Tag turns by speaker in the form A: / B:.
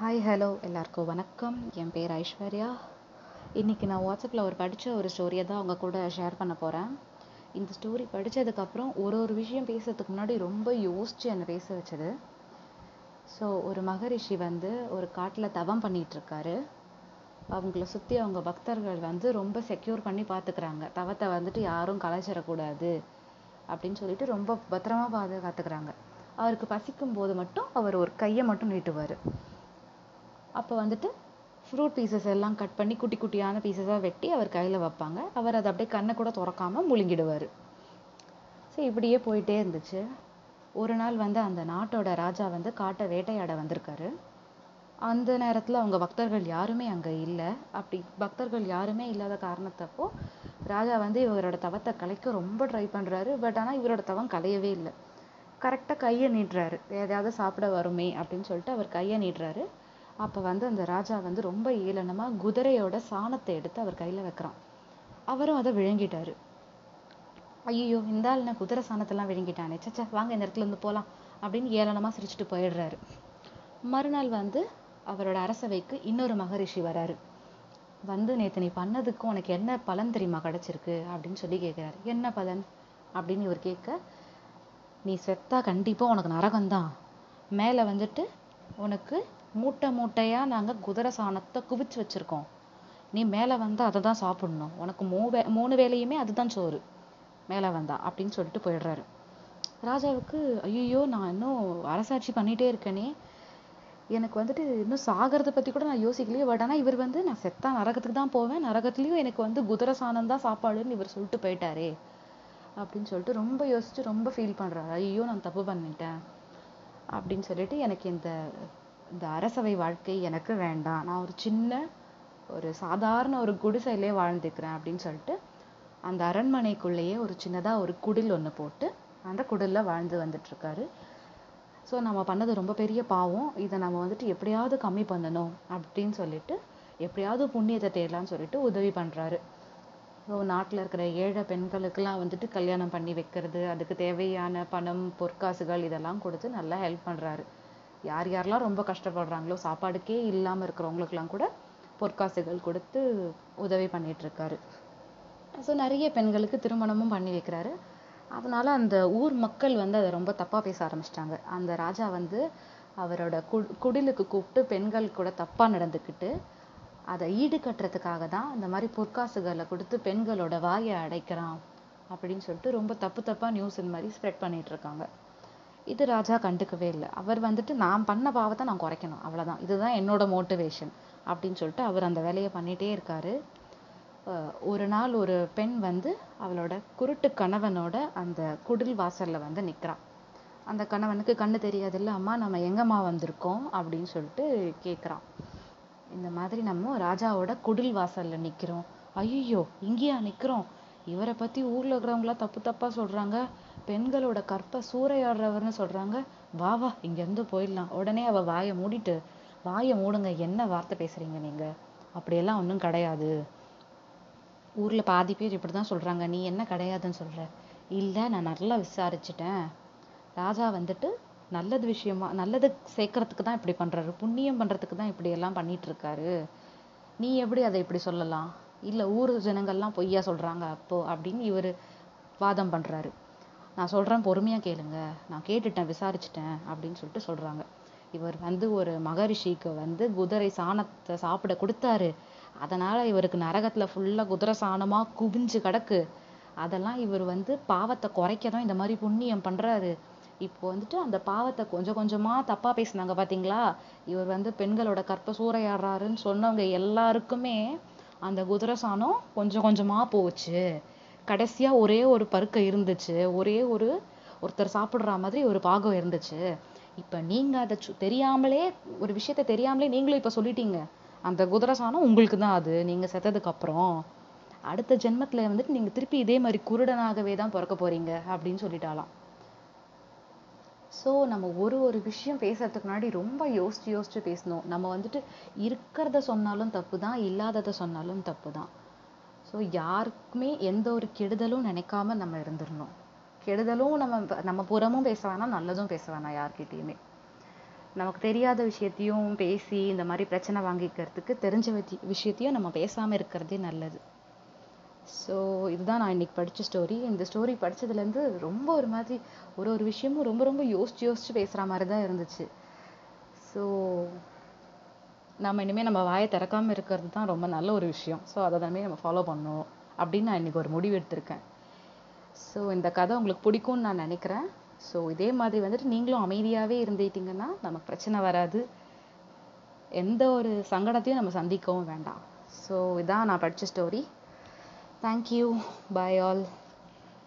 A: Hi hello எல்லாருக்கும் வணக்கம். என் பேர் ஐஸ்வர்யா. இன்றைக்கி நான் வாட்ஸ்அப்பில் ஒரு படித்த ஒரு ஸ்டோரியை தான் அவங்க கூட ஷேர் பண்ண போகிறேன் இந்த ஸ்டோரி படித்ததுக்கப்புறம் ஒரு ஒரு விஷயம் பேசுறதுக்கு முன்னாடி ரொம்ப யோசித்து என்னை பேச வச்சது. ஸோ ஒரு மகரிஷி வந்து ஒரு காட்டில் தவம் பண்ணிகிட்ருக்காரு அவங்கள சுற்றி அவங்க பக்தர்கள் வந்து ரொம்ப செக்யூர் பண்ணி பார்த்துக்கிறாங்க தவத்தை வந்துட்டு யாரும் கலைச்சிடக்கூடாது அப்படின்னு சொல்லிட்டு ரொம்ப பத்திரமா பாதுகாத்துக்கிறாங்க. அவருக்கு பசிக்கும் போது மட்டும் அவர் ஒரு கையை மட்டும் நீட்டுவார். அப்போ வந்துட்டு ஃப்ரூட் பீசஸ் எல்லாம் கட் பண்ணி குட்டி குட்டியான பீசஸாக வெட்டி அவர் கையில் வைப்பாங்க. அவர் அதை அப்படியே கண்ணை கூட திறக்காமல் முழுங்கிடுவார். ஸோ இப்படியே போயிட்டே இருந்துச்சு. ஒரு நாள் வந்து அந்த நாட்டோட ராஜா வந்து காட்டை வேட்டையாட வந்திருக்காரு. அந்த நேரத்தில் அவங்க பக்தர்கள் யாருமே அங்கே இல்லை. அப்படி பக்தர்கள் யாருமே இல்லாத காரணத்தப்போ ராஜா வந்து இவரோட தவத்தை கலைக்க ரொம்ப ட்ரை பண்ணுறாரு பட் ஆனால் இவரோட தவம் கலையவே இல்லை. கரெக்டாக கையை நீட்டுறாரு. எதையாவது சாப்பிட வருமே அப்படின்னு சொல்லிட்டு அவர் கையை நீட்டுறாரு. அப்போ வந்து அந்த ராஜா வந்து ரொம்ப ஏளனமாக குதிரையோட சாணத்தை எடுத்து அவர் கையில் வைக்கிறான். அவரும் அதை விழுங்கிட்டாரு. ஐயோ இந்த ஆள் நான் குதிரை சாணத்தெல்லாம் விழுங்கிட்டானே? சச்சா வாங்க இந்த இடத்துல இருந்து போகலாம் அப்படின்னு ஏளனமாக சிரிச்சுட்டு போயிடுறாரு. மறுநாள் வந்து அவரோட அரசவைக்கு இன்னொரு மகரிஷி வராரு. வந்து நேற்று நீ பண்ணதுக்கு உனக்கு என்ன பலன் தெரியுமா கிடச்சிருக்கு? அப்படின்னு சொல்லி கேட்குறாரு என்ன பலன்? அப்படின்னு இவர் கேட்க நீ செத்தா கண்டிப்பாக உனக்கு நரகம்தான். மேலே வந்துட்டு உனக்கு மூட்டை மூட்டையாக நாங்கள் குதிரை சாணத்தை குவிச்சு வச்சுருக்கோம். நீ மேலே வந்தால் அதை தான் சாப்பிடணும். உனக்கு மூ வே மூணு வேலையுமே அதுதான் சோறு. மேலே வந்தா அப்படின்னு சொல்லிட்டு போயிடுறாரு. ராஜாவுக்கு ஐயோ நான் இன்னும் அரசாட்சி பண்ணிகிட்டே இருக்கேனே. எனக்கு வந்துட்டு இன்னும் சாகிறத பற்றி கூட நான் யோசிக்கலையே. பட் ஆனால் இவர் வந்து நான் செத்தா நரகத்துக்கு தான் போவேன். நரகத்துலேயும் எனக்கு வந்து குதிரை சாணம் தான் சாப்பாடுன்னு இவர் சொல்லிட்டு போயிட்டாரே. அப்படின்னு சொல்லிட்டு ரொம்ப யோசிச்சு ரொம்ப ஃபீல் பண்ணுறாரு ஐயோ நான் தப்பு பண்ணிட்டேன். அப்படின்னு சொல்லிட்டு எனக்கு இந்த இந்த அரசவை வாழ்க்கை எனக்கு வேண்டாம். நான் ஒரு சின்ன ஒரு சாதாரண ஒரு குடிசையிலே வாழ்ந்துக்கிறேன் அப்படின்னு சொல்லிட்டு அந்த அரண்மனைக்குள்ளேயே ஒரு சின்னதாக ஒரு குடில் ஒன்று போட்டு அந்த குடிலில் வாழ்ந்து வந்துட்டுருக்காரு. ஸோ நம்ம பண்ணது ரொம்ப பெரிய பாவம். இதை நம்ம வந்துட்டு எப்படியாவது கம்மி பண்ணணும் அப்படின்னு சொல்லிட்டு எப்படியாவது புண்ணியத்தை தேடலாம்னு சொல்லிட்டு உதவி பண்ணுறாரு ஸோ நாட்டில் இருக்கிற ஏழை பெண்களுக்கெல்லாம் வந்துட்டு கல்யாணம் பண்ணி வைக்கிறது அதுக்கு தேவையான பணம் பொற்காசுகள் இதெல்லாம் கொடுத்து நல்லா ஹெல்ப் பண்ணுறாரு யார் யாரெல்லாம் ரொம்ப கஷ்டப்படுறாங்களோ சாப்பாடுக்கே இல்லாமல் இருக்கிறவங்களுக்கெல்லாம் கூட பொற்காசுகள் கொடுத்து உதவி பண்ணிகிட்ருக்காரு இருக்காரு ஸோ நிறைய பெண்களுக்கு திருமணமும் பண்ணி வைக்கிறாரு. அதனால் அந்த ஊர் மக்கள் வந்து அதை ரொம்ப தப்பாக பேச ஆரம்பிச்சிட்டாங்க. அந்த ராஜா வந்து அவரோட கு குடிலுக்கு கூப்பிட்டு பெண்கள் கூட தப்பாக நடந்துக்கிட்டு அதை ஈடு கட்டுறதுக்காக தான் இந்த மாதிரி பொற்காசுகளை கொடுத்து பெண்களோட வாயை அடைக்கிறான் அப்படின்னு சொல்லிட்டு ரொம்ப தப்பு தப்பாக நியூஸ் இந்த மாதிரி ஸ்ப்ரெட் பண்ணிகிட்ருக்காங்க இருக்காங்க இது ராஜா கண்டுக்கவே இல்லை. அவர் வந்துட்டு நான் பண்ண பாவத்தை நான் குறைக்கணும். அவ்வளோதான் இதுதான் என்னோட மோட்டிவேஷன் அப்படின்னு சொல்லிட்டு அவர் அந்த வேலையை பண்ணிகிட்டே இருக்காரு. ஒரு நாள் ஒரு பெண் வந்து அவளோட குருட்டு கணவனோட அந்த குடில் வாசலில் வந்து நிற்கிறான் அந்த கணவனுக்கு கண்ணு தெரியாதுல்ல அம்மா நம்ம எங்கம்மா வந்திருக்கோம்? அப்படின்னு சொல்லிட்டு கேட்குறான் இந்த மாதிரி நம்ம ராஜாவோட குடில் வாசலில் நிற்கிறோம் ஐயோ இங்கேயா நிற்கிறோம் இவரை பத்தி ஊர்ல இருக்கிறவங்களாம் தப்பு தப்பா சொல்றாங்க. பெண்களோட கற்பை சூறையாடுறவர்னு சொல்றாங்க. வா வா இங்க இருந்து போயிடலாம். உடனே அவ வாயை மூடிட்டு வாயை மூடுங்க என்ன வார்த்தை பேசுறீங்க நீங்க? அப்படியெல்லாம் ஒன்றும் கிடையாது. ஊர்ல பாதி பேர் இப்படிதான் சொல்றாங்க. நீ என்ன கிடையாதுன்னு சொல்ற? இல்ல நான் நல்லா விசாரிச்சிட்டேன். ராஜா வந்துட்டு நல்லது விஷயமா நல்லது சேர்க்கறதுக்கு தான் இப்படி பண்றாரு. புண்ணியம் பண்றதுக்கு தான் இப்படி எல்லாம் பண்ணிட்டு இருக்காரு. நீ எப்படி அதை இப்படி சொல்லலாம்? இல்லை ஊர் ஜனங்கள்லாம் பொய்யா சொல்கிறாங்க அப்போ அப்படின்னு இவர் வாதம் பண்ணுறாரு நான் சொல்கிறேன் பொறுமையாக கேளுங்க. நான் கேட்டுட்டேன் விசாரிச்சிட்டேன் அப்படின்னு சொல்லிட்டு சொல்கிறாங்க இவர் வந்து ஒரு மகரிஷிக்கு வந்து குதிரை சாணத்தை சாப்பிட கொடுத்தாரு. அதனால் இவருக்கு நரகத்தில் ஃபுல்லாக குதிரை சாணமாக குவிஞ்சு கிடக்கு. அதெல்லாம் இவர் வந்து பாவத்தை குறைக்க தான் இந்த மாதிரி புண்ணியம் பண்ணுறாரு இப்போ வந்துட்டு அந்த பாவத்தை கொஞ்சம் கொஞ்சமாக தப்பாக பேசினாங்க பார்த்தீங்களா இவர் வந்து பெண்களோட கற்ப சூறையாடுறாருன்னு சொன்னவங்க எல்லாருக்குமே அந்த குதிரை சாணம் கொஞ்சம் கொஞ்சமாக போச்சு. கடைசியாக ஒரே ஒரு பருக்கை இருந்துச்சு. ஒரே ஒரு ஒருத்தர் சாப்பிட்ற மாதிரி ஒரு பாகம் இருந்துச்சு. இப்போ நீங்கள் அதை தெரியாமலே ஒரு விஷயத்த தெரியாமலே நீங்களும் இப்போ சொல்லிட்டீங்க. அந்த குதிரை சாணம் உங்களுக்கு தான் அது. நீங்கள் செத்ததுக்கு அப்புறம். அடுத்த ஜென்மத்தில் வந்துட்டு நீங்கள் திருப்பி இதே மாதிரி குருடனாகவே தான் பிறக்க போறீங்க அப்படின்னு சொல்லிட்டாலாம் ஸோ நம்ம ஒரு ஒரு விஷயம் பேசுறதுக்கு முன்னாடி ரொம்ப யோசிச்சு யோசிச்சு பேசணும். நம்ம வந்துட்டு இருக்கிறத சொன்னாலும் தப்பு தான் இல்லாததை சொன்னாலும் தப்பு தான் ஸோ யாருக்குமே எந்த ஒரு கெடுதலும் நினைக்காம நம்ம இருந்துடணும் கெடுதலும் நம்ம நம்ம புறமும் பேச வேணாம் நல்லதும் பேச வேணாம் யார்கிட்டயுமே. நமக்கு தெரியாத விஷயத்தையும் பேசி இந்த மாதிரி பிரச்சனை வாங்கிக்கிறதுக்கு தெரிஞ்ச விஷயத்தையும் நம்ம பேசாம இருக்கிறதே நல்லது. ஸோ இதுதான் நான் இன்னைக்கு படித்த ஸ்டோரி இந்த ஸ்டோரி படிச்சதுலேருந்து ரொம்ப ஒரு மாதிரி ஒரு ஒரு விஷயமும் ரொம்ப ரொம்ப யோசிச்சு யோசிச்சு பேசுகிற மாதிரி தான் இருந்துச்சு. ஸோ நம்ம இனிமேல் நம்ம வாயை திறக்காமல் இருக்கிறது தான் ரொம்ப நல்ல ஒரு விஷயம். ஸோ அதை தானே நம்ம ஃபாலோ பண்ணணும் அப்படின்னு நான் இன்னைக்கு ஒரு முடிவு எடுத்திருக்கேன். ஸோ இந்த கதை உங்களுக்கு பிடிக்கும்னு நான் நினைக்கிறேன். ஸோ இதே மாதிரி வந்துட்டு நீங்களும் அமைதியாகவே இருந்துட்டீங்கன்னா நமக்கு பிரச்சனை வராது. எந்த ஒரு சங்கடத்தையும் நம்ம சந்திக்கவும் வேண்டாம். ஸோ இதான் நான் படித்த story Thank you. Bye all.